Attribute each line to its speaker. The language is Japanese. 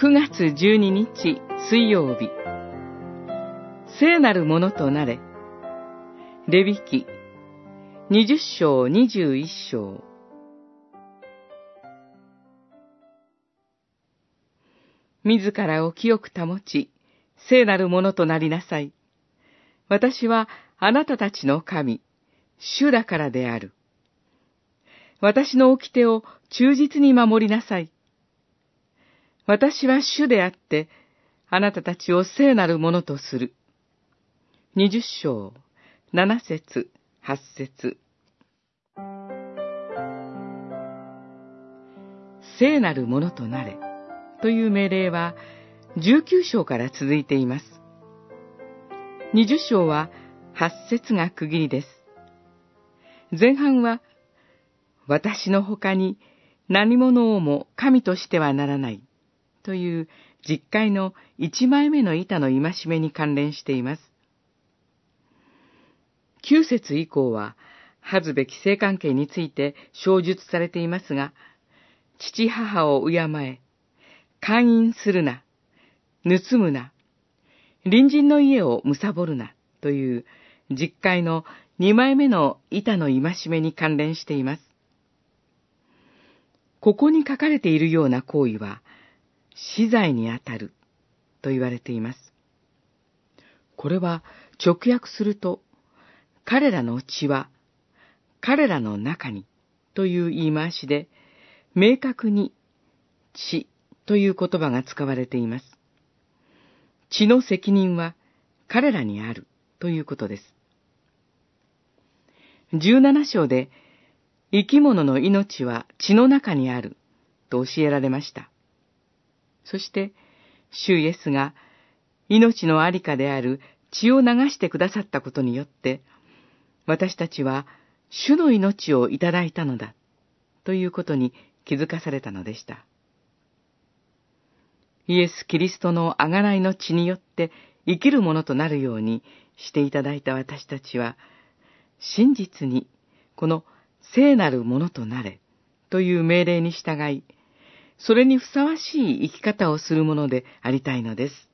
Speaker 1: 9月12日水曜日聖なるものとなれレビキ20章21章自らを清く保ち、聖なるものとなりなさい。私はあなたたちの神、主だからである。私の掟を忠実に守りなさい。私は主であって、あなたたちを聖なるものとする。二十章、七節、八節。聖なるものとなれ。という命令は19章から続いています。20章は8節が区切りです。前半は、私の他に何者をも神としてはならないという実会の1枚目の板の戒めに関連しています。9節以降は、恥ずべき性関係について詳述されていますが、父母を敬え、勧誘するな、盗むな、隣人の家を貪るな、という実会の二枚目の板の戒めに関連しています。ここに書かれているような行為は、死罪にあたると言われています。これは直訳すると、彼らの血は彼らの中にという言い回しで、明確に血という言葉が使われています。血の責任は彼らにあるということです。17章で生き物の命は血の中にあると教えられました。そして、主イエスが命のありかである血を流してくださったことによって、私たちは主の命をいただいたのだということに気づかされたのでした。イエス・キリストの贖いの血によって生きるものとなるようにしていただいた私たちは、真実にこの聖なるものとなれという命令に従い、それにふさわしい生き方をするものでありたいのです。